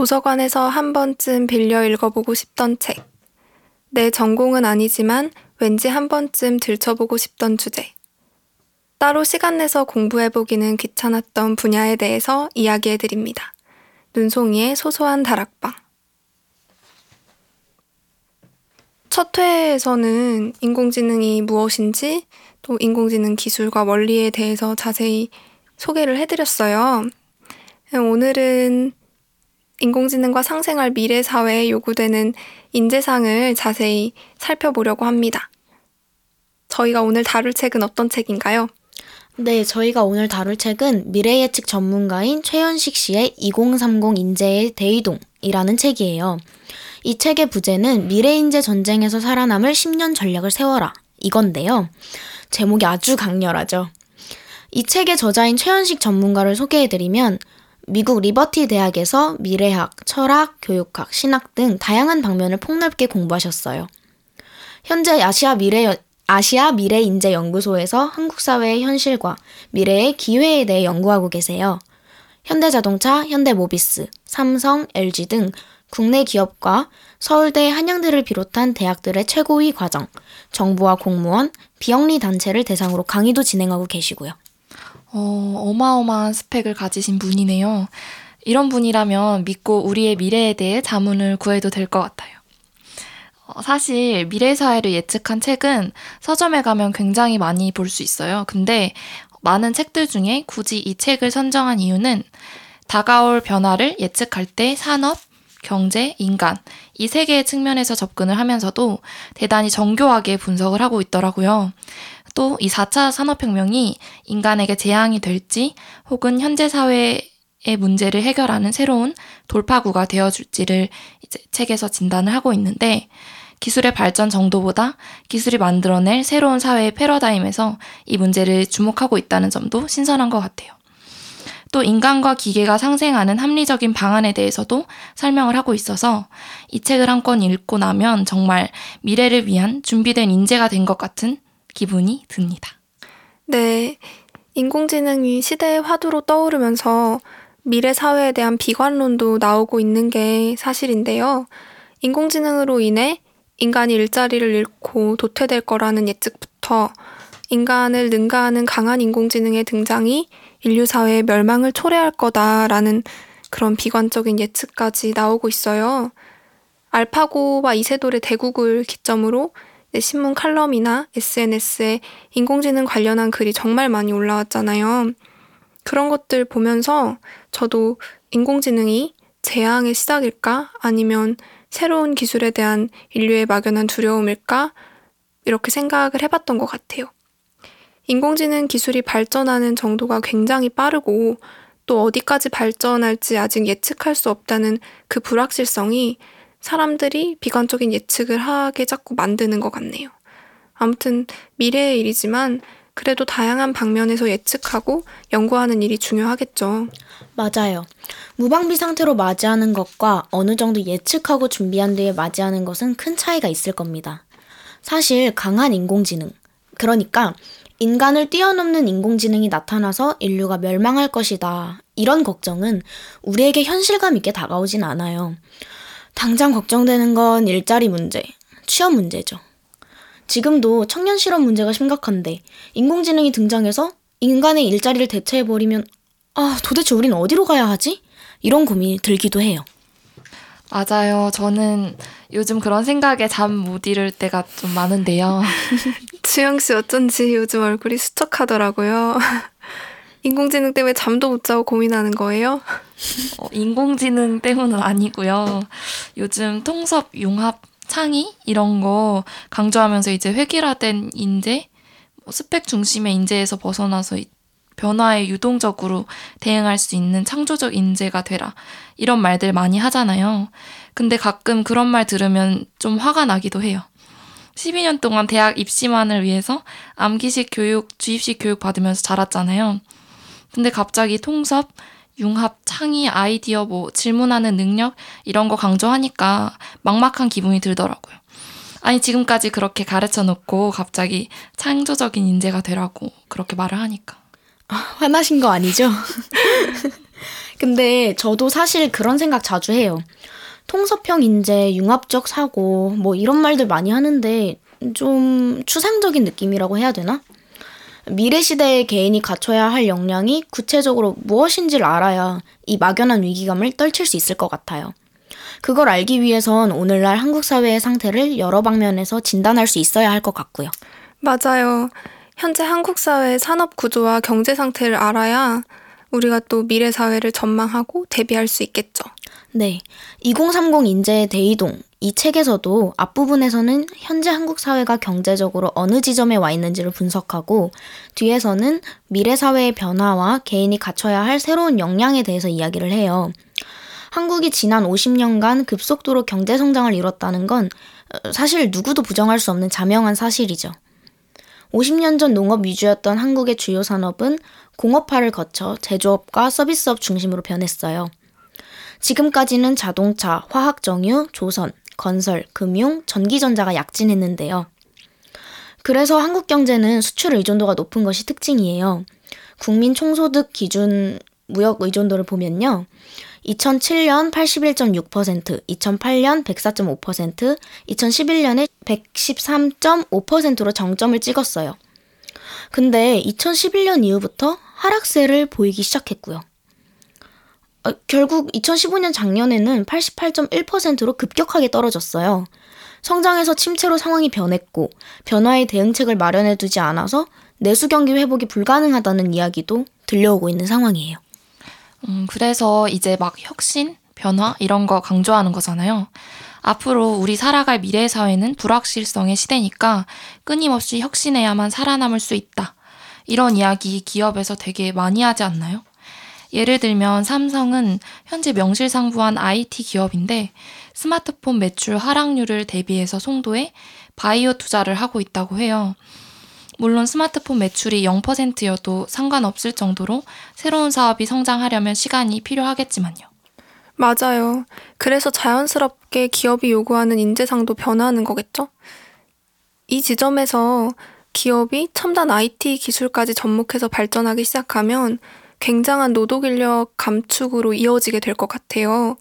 도서관에서 한 번쯤 빌려 읽어보고 싶던 책. 내 전공은 아니지만 왠지 한 번쯤 들춰보고 싶던 주제. 따로 시간 내서 공부해보기는 귀찮았던 분야에 대해서 이야기해드립니다. 눈송이의 소소한 다락방. 첫 회에서는 인공지능이 무엇인지 또 인공지능 기술과 원리에 대해서 자세히 소개를 해드렸어요. 오늘은 인공지능과 상생할 미래 사회에 요구되는 인재상을 자세히 살펴보려고 합니다. 저희가 오늘 다룰 책은 어떤 책인가요? 네, 저희가 오늘 다룰 책은 미래 예측 전문가인 최현식 씨의 2030 인재의 대이동이라는 책이에요. 이 책의 부제는 미래 인재 전쟁에서 살아남을 10년 전략을 세워라 이건데요. 제목이 아주 강렬하죠. 이 책의 저자인 최현식 전문가를 소개해드리면 미국 리버티 대학에서 미래학, 철학, 교육학, 신학 등 다양한 방면을 폭넓게 공부하셨어요. 현재 아시아 미래 아시아 미래 인재 연구소에서 한국 사회의 현실과 미래의 기회에 대해 연구하고 계세요. 현대자동차, 현대모비스, 삼성, LG 등 국내 기업과 서울대 한양대를 비롯한 대학들의 최고위 과정, 정부와 공무원, 비영리 단체를 대상으로 강의도 진행하고 계시고요. 어, 어마어마한 스펙을 가지신 분이네요. 이런 분이라면 믿고 우리의 미래에 대해 자문을 구해도 될 것 같아요. 어, 사실 미래 사회를 예측한 책은 서점에 가면 굉장히 많이 볼 수 있어요. 근데 많은 책들 중에 굳이 이 책을 선정한 이유는 다가올 변화를 예측할 때 산업, 경제, 인간 이 세 개의 측면에서 접근을 하면서도 대단히 정교하게 분석을 하고 있더라고요. 또 이 4차 산업혁명이 인간에게 재앙이 될지 혹은 현재 사회의 문제를 해결하는 새로운 돌파구가 되어줄지를 이제 책에서 진단을 하고 있는데 기술의 발전 정도보다 기술이 만들어낼 새로운 사회의 패러다임에서 이 문제를 주목하고 있다는 점도 신선한 것 같아요. 또 인간과 기계가 상생하는 합리적인 방안에 대해서도 설명을 하고 있어서 이 책을 한 권 읽고 나면 정말 미래를 위한 준비된 인재가 된 것 같은 기분이 듭니다. 네. 인공지능이 시대의 화두로 떠오르면서 미래 사회에 대한 비관론도 나오고 있는 게 사실인데요. 인공지능으로 인해 인간이 일자리를 잃고 도태될 거라는 예측부터 인간을 능가하는 강한 인공지능의 등장이 인류 사회의 멸망을 초래할 거다라는 그런 비관적인 예측까지 나오고 있어요. 알파고와 이세돌의 대국을 기점으로 신문 칼럼이나 SNS에 인공지능 관련한 글이 정말 많이 올라왔잖아요. 그런 것들 보면서 저도 인공지능이 재앙의 시작일까? 아니면 새로운 기술에 대한 인류의 막연한 두려움일까? 이렇게 생각을 해봤던 것 같아요. 인공지능 기술이 발전하는 정도가 굉장히 빠르고 또 어디까지 발전할지 아직 예측할 수 없다는 그 불확실성이 사람들이 비관적인 예측을 하게 자꾸 만드는 것 같네요. 아무튼 미래의 일이지만 그래도 다양한 방면에서 예측하고 연구하는 일이 중요하겠죠. 맞아요. 무방비 상태로 맞이하는 것과 어느 정도 예측하고 준비한 뒤에 맞이하는 것은 큰 차이가 있을 겁니다. 사실 강한 인공지능, 그러니까 인간을 뛰어넘는 인공지능이 나타나서 인류가 멸망할 것이다. 이런 걱정은 우리에게 현실감 있게 다가오진 않아요. 당장 걱정되는 건 일자리 문제, 취업 문제죠. 지금도 청년 실업 문제가 심각한데 인공지능이 등장해서 인간의 일자리를 대체해버리면 아, 도대체 우린 어디로 가야 하지? 이런 고민이 들기도 해요. 맞아요. 저는 요즘 그런 생각에 잠 못 이룰 때가 좀 많은데요. 주영 씨 어쩐지 요즘 얼굴이 수척하더라고요. 인공지능 때문에 잠도 못 자고 고민하는 거예요? 어, 인공지능 때문은 아니고요. 요즘 통섭 융합 창의 이런 거 강조하면서 이제 획일화된 인재, 뭐 스펙 중심의 인재에서 벗어나서 변화에 유동적으로 대응할 수 있는 창조적 인재가 되라. 이런 말들 많이 하잖아요. 근데 가끔 그런 말 들으면 좀 화가 나기도 해요. 12년 동안 대학 입시만을 위해서 암기식 교육, 주입식 교육 받으면서 자랐잖아요. 근데 갑자기 통섭, 융합, 창의, 아이디어, 뭐 질문하는 능력 이런 거 강조하니까 막막한 기분이 들더라고요. 아니 지금까지 그렇게 가르쳐 놓고 갑자기 창조적인 인재가 되라고 그렇게 말을 하니까. 아, 화나신 거 아니죠? 근데 저도 사실 그런 생각 자주 해요. 통섭형 인재, 융합적 사고, 뭐 이런 말들 많이 하는데 좀 추상적인 느낌이라고 해야 되나? 미래 시대의 개인이 갖춰야 할 역량이 구체적으로 무엇인지를 알아야 이 막연한 위기감을 떨칠 수 있을 것 같아요. 그걸 알기 위해선 오늘날 한국 사회의 상태를 여러 방면에서 진단할 수 있어야 할 것 같고요. 맞아요. 현재 한국 사회의 산업 구조와 경제 상태를 알아야 우리가 또 미래 사회를 전망하고 대비할 수 있겠죠. 네. 2030 인재의 대이동. 이 책에서도 앞부분에서는 현재 한국 사회가 경제적으로 어느 지점에 와 있는지를 분석하고 뒤에서는 미래 사회의 변화와 개인이 갖춰야 할 새로운 역량에 대해서 이야기를 해요. 한국이 지난 50년간 급속도로 경제 성장을 이뤘다는 건 어, 사실 누구도 부정할 수 없는 자명한 사실이죠. 50년 전 농업 위주였던 한국의 주요 산업은 공업화를 거쳐 제조업과 서비스업 중심으로 변했어요. 지금까지는 자동차, 화학정유, 조선, 건설, 금융, 전기전자가 약진했는데요. 그래서 한국 경제는 수출 의존도가 높은 것이 특징이에요. 국민 총소득 기준 무역 의존도를 보면요. 2007년 81.6%, 2008년 104.5%, 2011년에 113.5%로 정점을 찍었어요. 근데 2011년 이후부터 하락세를 보이기 시작했고요. 어, 결국 2015년 작년에는 88.1%로 급격하게 떨어졌어요. 성장에서 침체로 상황이 변했고 변화의 대응책을 마련해 두지 않아서 내수 경기 회복이 불가능하다는 이야기도 들려오고 있는 상황이에요. 음, 그래서 이제 막 혁신, 변화 이런 거 강조하는 거잖아요. 앞으로 우리 살아갈 미래 사회는 불확실성의 시대니까 끊임없이 혁신해야만 살아남을 수 있다. 이런 이야기 기업에서 되게 많이 하지 않나요? 예를 들면 삼성은 현재 명실상부한 IT 기업인데 스마트폰 매출 하락률을 대비해서 송도에 바이오 투자를 하고 있다고 해요. 물론 스마트폰 매출이 0%여도 상관없을 정도로 새로운 사업이 성장하려면 시간이 필요하겠지만요. 맞아요. 그래서 자연스럽게 기업이 요구하는 인재상도 변화하는 거겠죠? 이 지점에서 기업이 첨단 IT 기술까지 접목해서 발전하기 시작하면 굉장한 노동 인력 감축으로 이어지게 될 것 같아요.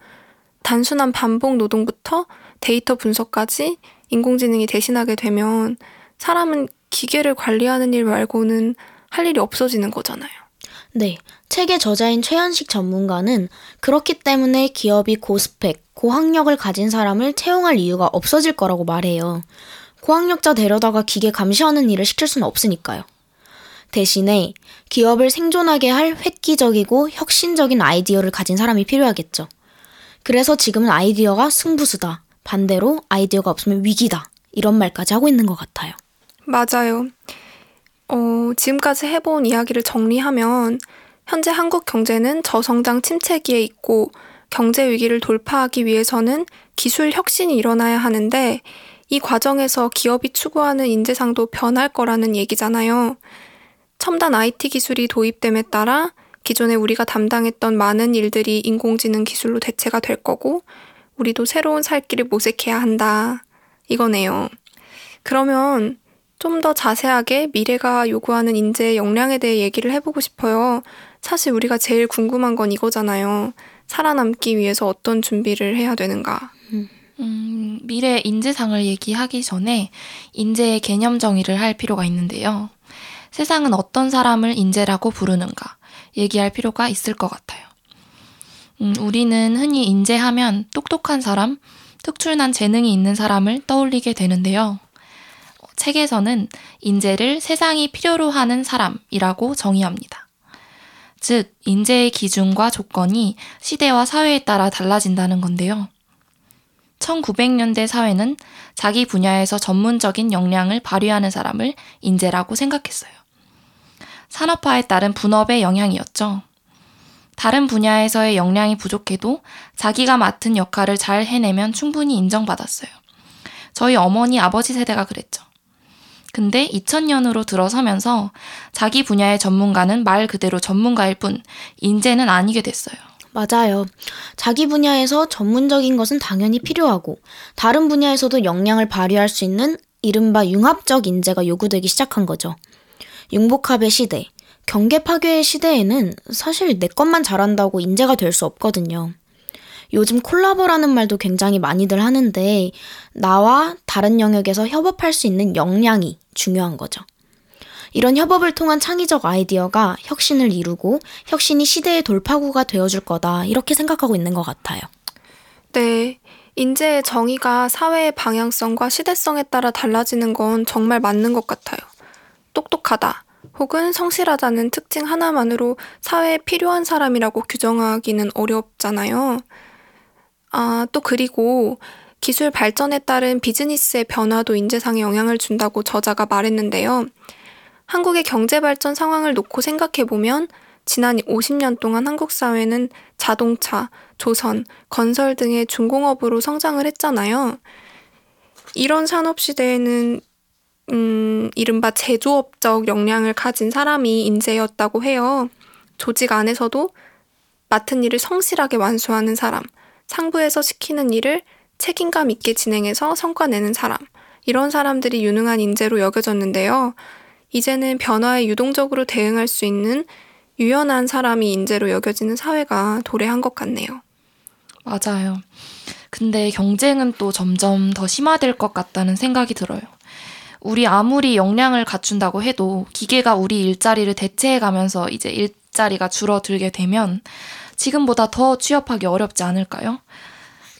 단순한 반복 노동부터 데이터 분석까지 인공지능이 대신하게 되면 사람은 기계를 관리하는 일 말고는 할 일이 없어지는 거잖아요. 네. 책의 저자인 최현식 전문가는 그렇기 때문에 기업이 고스펙, 고학력을 가진 사람을 채용할 이유가 없어질 거라고 말해요. 고학력자 데려다가 기계 감시하는 일을 시킬 수는 없으니까요. 대신에 기업을 생존하게 할 획기적이고 혁신적인 아이디어를 가진 사람이 필요하겠죠. 그래서 지금은 아이디어가 승부수다. 반대로 아이디어가 없으면 위기다. 이런 말까지 하고 있는 것 같아요. 맞아요. 어, 지금까지 해본 이야기를 정리하면 현재 한국 경제는 저성장 침체기에 있고 경제 위기를 돌파하기 위해서는 기술 혁신이 일어나야 하는데 이 과정에서 기업이 추구하는 인재상도 변할 거라는 얘기잖아요. 첨단 IT 기술이 도입됨에 따라 기존에 우리가 담당했던 많은 일들이 인공지능 기술로 대체가 될 거고 우리도 새로운 살 길을 모색해야 한다. 이거네요. 그러면 좀 더 자세하게 미래가 요구하는 인재의 역량에 대해 얘기를 해보고 싶어요. 사실 우리가 제일 궁금한 건 이거잖아요. 살아남기 위해서 어떤 준비를 해야 되는가. 음, 미래 인재상을 얘기하기 전에 인재의 개념 정의를 할 필요가 있는데요. 세상은 어떤 사람을 인재라고 부르는가 얘기할 필요가 있을 것 같아요. 음, 우리는 흔히 인재하면 똑똑한 사람, 특출난 재능이 있는 사람을 떠올리게 되는데요. 책에서는 인재를 세상이 필요로 하는 사람이라고 정의합니다. 즉, 인재의 기준과 조건이 시대와 사회에 따라 달라진다는 건데요. 1900년대 사회는 자기 분야에서 전문적인 역량을 발휘하는 사람을 인재라고 생각했어요. 산업화에 따른 분업의 영향이었죠. 다른 분야에서의 역량이 부족해도 자기가 맡은 역할을 잘 해내면 충분히 인정받았어요. 저희 어머니, 아버지 세대가 그랬죠. 근데 2000년으로 들어서면서 자기 분야의 전문가는 말 그대로 전문가일 뿐 인재는 아니게 됐어요. 맞아요. 자기 분야에서 전문적인 것은 당연히 필요하고 다른 분야에서도 역량을 발휘할 수 있는 이른바 융합적 인재가 요구되기 시작한 거죠. 융복합의 시대, 경계 파괴의 시대에는 사실 내 것만 잘한다고 인재가 될 수 없거든요. 요즘 콜라보라는 말도 굉장히 많이들 하는데 나와 다른 영역에서 협업할 수 있는 역량이 중요한 거죠. 이런 협업을 통한 창의적 아이디어가 혁신을 이루고 혁신이 시대의 돌파구가 되어줄 거다 이렇게 생각하고 있는 것 같아요. 네. 인재의 정의가 사회의 방향성과 시대성에 따라 달라지는 건 정말 맞는 것 같아요. 똑똑하다. 혹은 성실하다는 특징 하나만으로 사회에 필요한 사람이라고 규정하기는 어렵잖아요. 아, 또 그리고 기술 발전에 따른 비즈니스의 변화도 인재상에 영향을 준다고 저자가 말했는데요. 한국의 경제 발전 상황을 놓고 생각해 보면 지난 50년 동안 한국 사회는 자동차, 조선, 건설 등의 중공업으로 성장을 했잖아요. 이런 산업 시대에는 음, 이른바 제조업적 역량을 가진 사람이 인재였다고 해요. 조직 안에서도 맡은 일을 성실하게 완수하는 사람, 상부에서 시키는 일을 책임감 있게 진행해서 성과 내는 사람, 이런 사람들이 유능한 인재로 여겨졌는데요. 이제는 변화에 유동적으로 대응할 수 있는 유연한 사람이 인재로 여겨지는 사회가 도래한 것 같네요. 맞아요. 근데 경쟁은 또 점점 더 심화될 것 같다는 생각이 들어요. 우리 아무리 역량을 갖춘다고 해도 기계가 우리 일자리를 대체해 가면서 이제 일자리가 줄어들게 되면 지금보다 더 취업하기 어렵지 않을까요?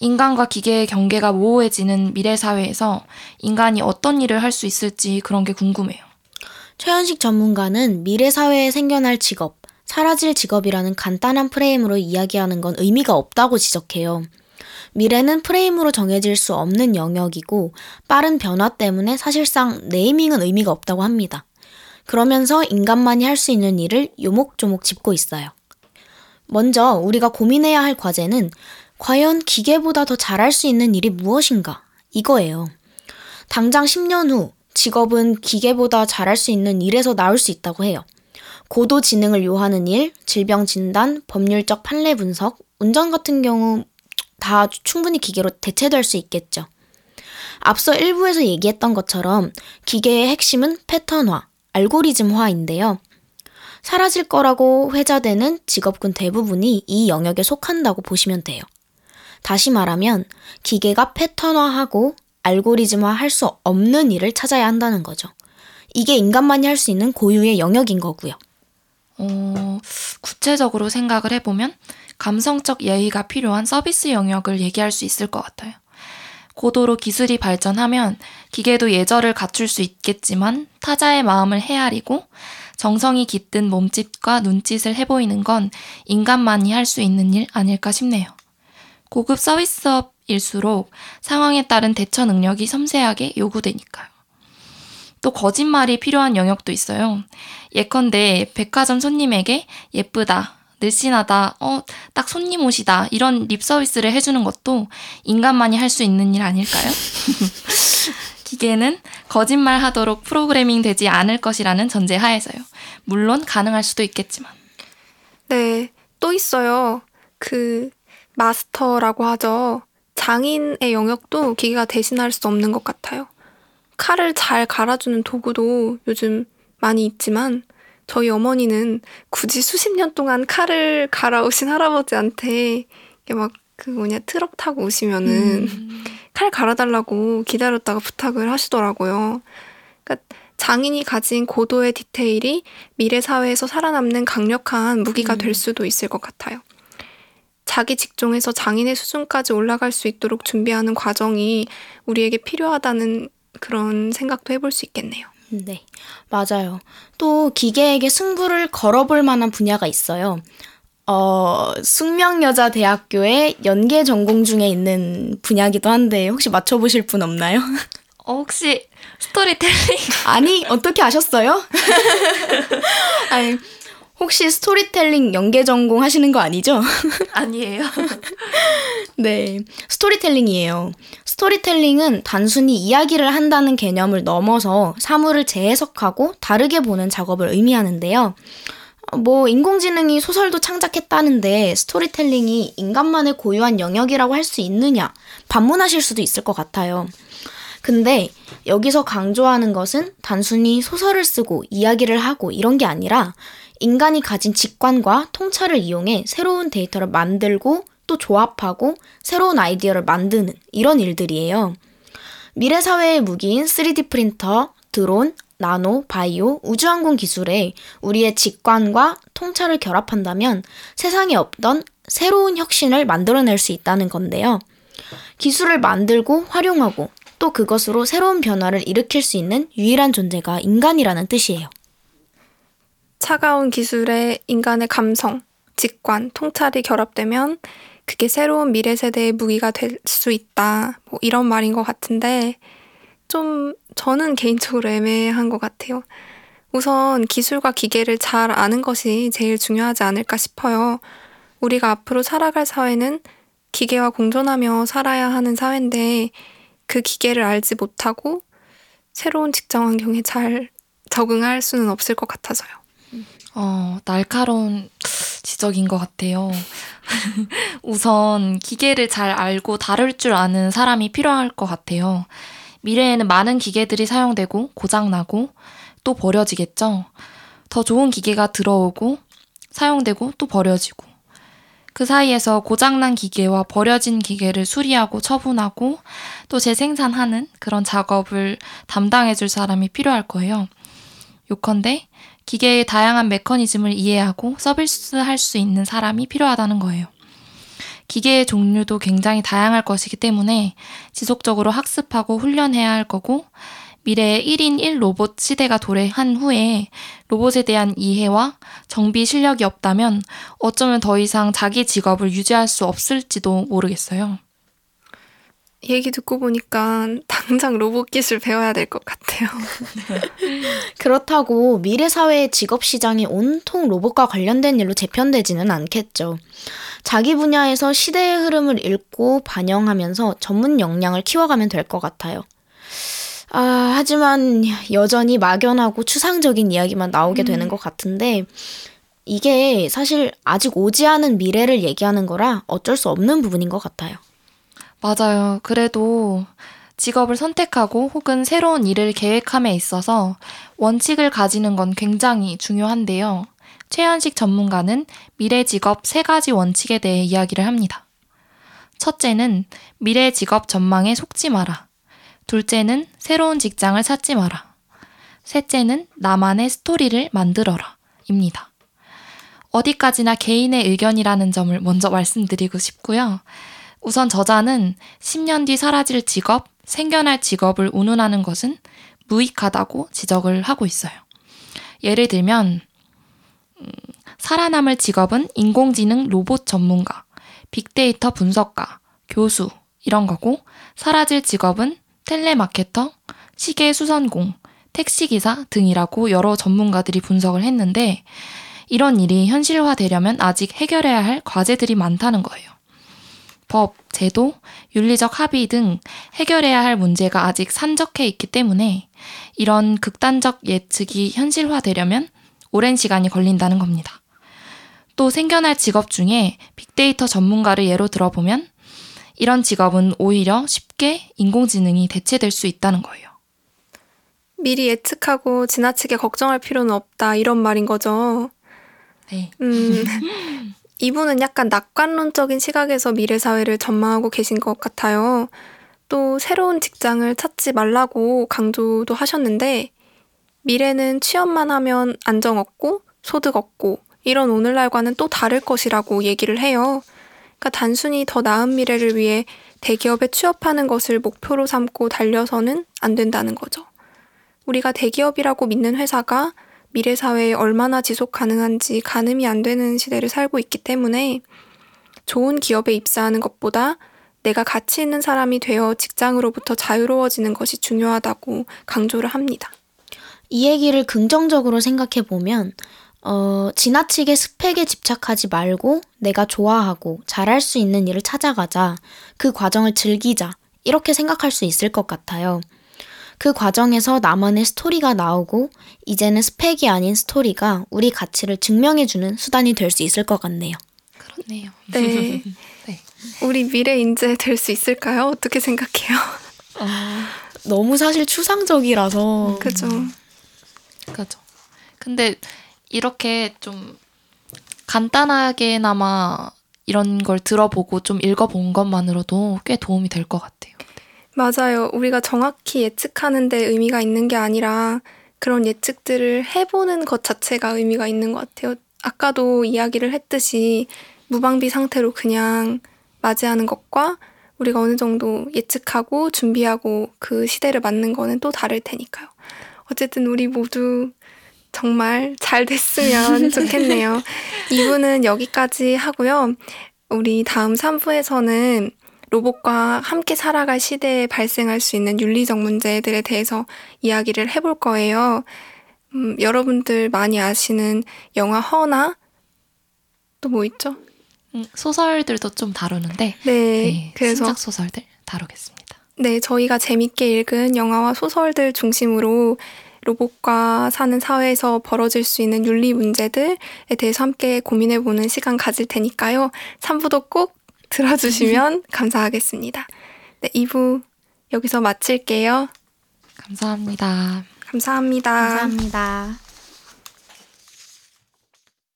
인간과 기계의 경계가 모호해지는 미래 사회에서 인간이 어떤 일을 할 수 있을지 그런 게 궁금해요. 최현식 전문가는 미래 사회에 생겨날 직업, 사라질 직업이라는 간단한 프레임으로 이야기하는 건 의미가 없다고 지적해요. 미래는 프레임으로 정해질 수 없는 영역이고 빠른 변화 때문에 사실상 네이밍은 의미가 없다고 합니다. 그러면서 인간만이 할 수 있는 일을 요목조목 짚고 있어요. 먼저 우리가 고민해야 할 과제는 과연 기계보다 더 잘할 수 있는 일이 무엇인가? 이거예요. 당장 10년 후 직업은 기계보다 잘할 수 있는 일에서 나올 수 있다고 해요. 고도 지능을 요하는 일, 질병 진단, 법률적 판례 분석, 운전 같은 경우 다 충분히 기계로 대체될 수 있겠죠. 앞서 일부에서 얘기했던 것처럼 기계의 핵심은 패턴화, 알고리즘화인데요. 사라질 거라고 회자되는 직업군 대부분이 이 영역에 속한다고 보시면 돼요. 다시 말하면 기계가 패턴화하고 알고리즘화 할 수 없는 일을 찾아야 한다는 거죠. 이게 인간만이 할 수 있는 고유의 영역인 거고요. 어, 구체적으로 생각을 해보면 감성적 예의가 필요한 서비스 영역을 얘기할 수 있을 것 같아요. 고도로 기술이 발전하면 기계도 예절을 갖출 수 있겠지만 타자의 마음을 헤아리고 정성이 깃든 몸짓과 눈짓을 해보이는 건 인간만이 할 수 있는 일 아닐까 싶네요. 고급 서비스업일수록 상황에 따른 대처 능력이 섬세하게 요구되니까요. 또 거짓말이 필요한 영역도 있어요. 예컨대 백화점 손님에게 예쁘다, 늘씬하다, 어, 딱 손님 옷이다, 이런 립 서비스를 해주는 것도 인간만이 할 수 있는 일 아닐까요? 기계는 거짓말 하도록 프로그래밍 되지 않을 것이라는 전제 하에서요. 물론 가능할 수도 있겠지만. 네, 또 있어요. 그, 마스터라고 하죠. 장인의 영역도 기계가 대신할 수 없는 것 같아요. 칼을 잘 갈아주는 도구도 요즘 많이 있지만, 저희 어머니는 굳이 수십 년 동안 칼을 갈아오신 할아버지한테 막 그 뭐냐 트럭 타고 오시면은 음. 칼 갈아달라고 기다렸다가 부탁을 하시더라고요. 그러니까 장인이 가진 고도의 디테일이 미래 사회에서 살아남는 강력한 무기가 음. 될 수도 있을 것 같아요. 자기 직종에서 장인의 수준까지 올라갈 수 있도록 준비하는 과정이 우리에게 필요하다는 그런 생각도 해볼 수 있겠네요. 네, 맞아요. 또 기계에게 승부를 걸어볼 만한 분야가 있어요. 어, 숙명여자대학교의 연계 전공 중에 있는 분야기도 한데 혹시 맞춰보실 분 없나요? 어, 혹시 스토리텔링? 아니, 어떻게 아셨어요? 아니, 혹시 스토리텔링 연계 전공 하시는 거 아니죠? 아니에요. 네, 스토리텔링이에요. 스토리텔링은 단순히 이야기를 한다는 개념을 넘어서 사물을 재해석하고 다르게 보는 작업을 의미하는데요. 뭐 인공지능이 소설도 창작했다는데 스토리텔링이 인간만의 고유한 영역이라고 할 수 있느냐 반문하실 수도 있을 것 같아요. 근데 여기서 강조하는 것은 단순히 소설을 쓰고 이야기를 하고 이런 게 아니라 인간이 가진 직관과 통찰을 이용해 새로운 데이터를 만들고 또 조합하고 새로운 아이디어를 만드는 이런 일들이에요. 미래 사회의 무기인 3D 프린터, 드론, 나노, 바이오, 우주항공 기술에 우리의 직관과 통찰을 결합한다면 세상에 없던 새로운 혁신을 만들어낼 수 있다는 건데요. 기술을 만들고 활용하고 또 그것으로 새로운 변화를 일으킬 수 있는 유일한 존재가 인간이라는 뜻이에요. 차가운 기술에 인간의 감성, 직관, 통찰이 결합되면 그게 새로운 미래 세대의 무기가 될 수 있다. 뭐 이런 말인 것 같은데 좀 저는 개인적으로 애매한 것 같아요. 우선 기술과 기계를 잘 아는 것이 제일 중요하지 않을까 싶어요. 우리가 앞으로 살아갈 사회는 기계와 공존하며 살아야 하는 사회인데 그 기계를 알지 못하고 새로운 직장 환경에 잘 적응할 수는 없을 것 같아서요. 어, 날카로운 지적인 것 같아요. 우선 기계를 잘 알고 다룰 줄 아는 사람이 필요할 것 같아요. 미래에는 많은 기계들이 사용되고 고장나고 또 버려지겠죠. 더 좋은 기계가 들어오고 사용되고 또 버려지고 그 사이에서 고장난 기계와 버려진 기계를 수리하고 처분하고 또 재생산하는 그런 작업을 담당해 줄 사람이 필요할 거예요. 요컨대 기계의 다양한 메커니즘을 이해하고 서비스할 수 있는 사람이 필요하다는 거예요. 기계의 종류도 굉장히 다양할 것이기 때문에 지속적으로 학습하고 훈련해야 할 거고 미래의 1인 1 로봇 시대가 도래한 후에 로봇에 대한 이해와 정비 실력이 없다면 어쩌면 더 이상 자기 직업을 유지할 수 없을지도 모르겠어요. 얘기 듣고 보니까 당장 로봇 기술 배워야 될 것 같아요. 그렇다고 미래 사회의 직업 시장이 온통 로봇과 관련된 일로 재편되지는 않겠죠. 자기 분야에서 시대의 흐름을 읽고 반영하면서 전문 역량을 키워가면 될 것 같아요. 아, 하지만 여전히 막연하고 추상적인 이야기만 나오게 되는 것 같은데, 이게 사실 아직 오지 않은 미래를 얘기하는 거라 어쩔 수 없는 부분인 것 같아요. 맞아요. 그래도 직업을 선택하고 혹은 새로운 일을 계획함에 있어서 원칙을 가지는 건 굉장히 중요한데요. 최현식 전문가는 미래 직업 세 가지 원칙에 대해 이야기를 합니다. 첫째는 미래 직업 전망에 속지 마라. 둘째는 새로운 직장을 찾지 마라. 셋째는 나만의 스토리를 만들어라. 입니다. 어디까지나 개인의 의견이라는 점을 먼저 말씀드리고 싶고요. 우선 저자는 10년 뒤 사라질 직업, 생겨날 직업을 운운하는 것은 무익하다고 지적을 하고 있어요. 예를 들면, 음, 살아남을 직업은 인공지능 로봇 전문가, 빅데이터 분석가, 교수, 이런 거고, 사라질 직업은 텔레마케터, 시계 수선공, 택시기사 등이라고 여러 전문가들이 분석을 했는데, 이런 일이 현실화되려면 아직 해결해야 할 과제들이 많다는 거예요. 법, 제도, 윤리적 합의 등 해결해야 할 문제가 아직 산적해 있기 때문에 이런 극단적 예측이 현실화되려면 오랜 시간이 걸린다는 겁니다. 또 생겨날 직업 중에 빅데이터 전문가를 예로 들어보면 이런 직업은 오히려 쉽게 인공지능이 대체될 수 있다는 거예요. 미리 예측하고 지나치게 걱정할 필요는 없다 이런 말인 거죠. 네. 음, 이분은 약간 낙관론적인 시각에서 미래 사회를 전망하고 계신 것 같아요. 또 새로운 직장을 찾지 말라고 강조도 하셨는데 미래는 취업만 하면 안정 없고 소득 없고 이런 오늘날과는 또 다를 것이라고 얘기를 해요. 그러니까 단순히 더 나은 미래를 위해 대기업에 취업하는 것을 목표로 삼고 달려서는 안 된다는 거죠. 우리가 대기업이라고 믿는 회사가 미래 사회에 얼마나 지속 가능한지 가늠이 안 되는 시대를 살고 있기 때문에 좋은 기업에 입사하는 것보다 내가 가치 있는 사람이 되어 직장으로부터 자유로워지는 것이 중요하다고 강조를 합니다. 이 얘기를 긍정적으로 생각해 보면 어, 지나치게 스펙에 집착하지 말고 내가 좋아하고 잘할 수 있는 일을 찾아가자. 그 과정을 즐기자. 이렇게 생각할 수 있을 것 같아요. 그 과정에서 나만의 스토리가 나오고 이제는 스펙이 아닌 스토리가 우리 가치를 증명해주는 수단이 될 수 있을 것 같네요. 그렇네요. 네. 네. 우리 미래 인재 될 수 있을까요? 어떻게 생각해요? 어, 너무 사실 추상적이라서 그죠. 그죠. 근데 이렇게 좀 간단하게나마 이런 걸 들어보고 좀 읽어본 것만으로도 꽤 도움이 될 것 같아요. 맞아요. 우리가 정확히 예측하는 데 의미가 있는 게 아니라 그런 예측들을 해보는 것 자체가 의미가 있는 것 같아요. 아까도 이야기를 했듯이 무방비 상태로 그냥 맞이하는 것과 우리가 어느 정도 예측하고 준비하고 그 시대를 맞는 거는 또 다를 테니까요. 어쨌든 우리 모두 정말 잘 됐으면 좋겠네요. 2부는 여기까지 하고요. 우리 다음 3부에서는 로봇과 함께 살아갈 시대에 발생할 수 있는 윤리적 문제들에 대해서 이야기를 해볼 거예요. 음, 여러분들 많이 아시는 영화 허나 또 뭐 있죠? 음, 소설들도 좀 다루는데 네, 네, 그래서 신작 소설들 다루겠습니다. 네, 저희가 재밌게 읽은 영화와 소설들 중심으로 로봇과 사는 사회에서 벌어질 수 있는 윤리 문제들에 대해서 함께 고민해보는 시간 가질 테니까요. 3부도 꼭 들어주시면 감사하겠습니다. 네, 2부 여기서 마칠게요. 감사합니다. 감사합니다. 감사합니다.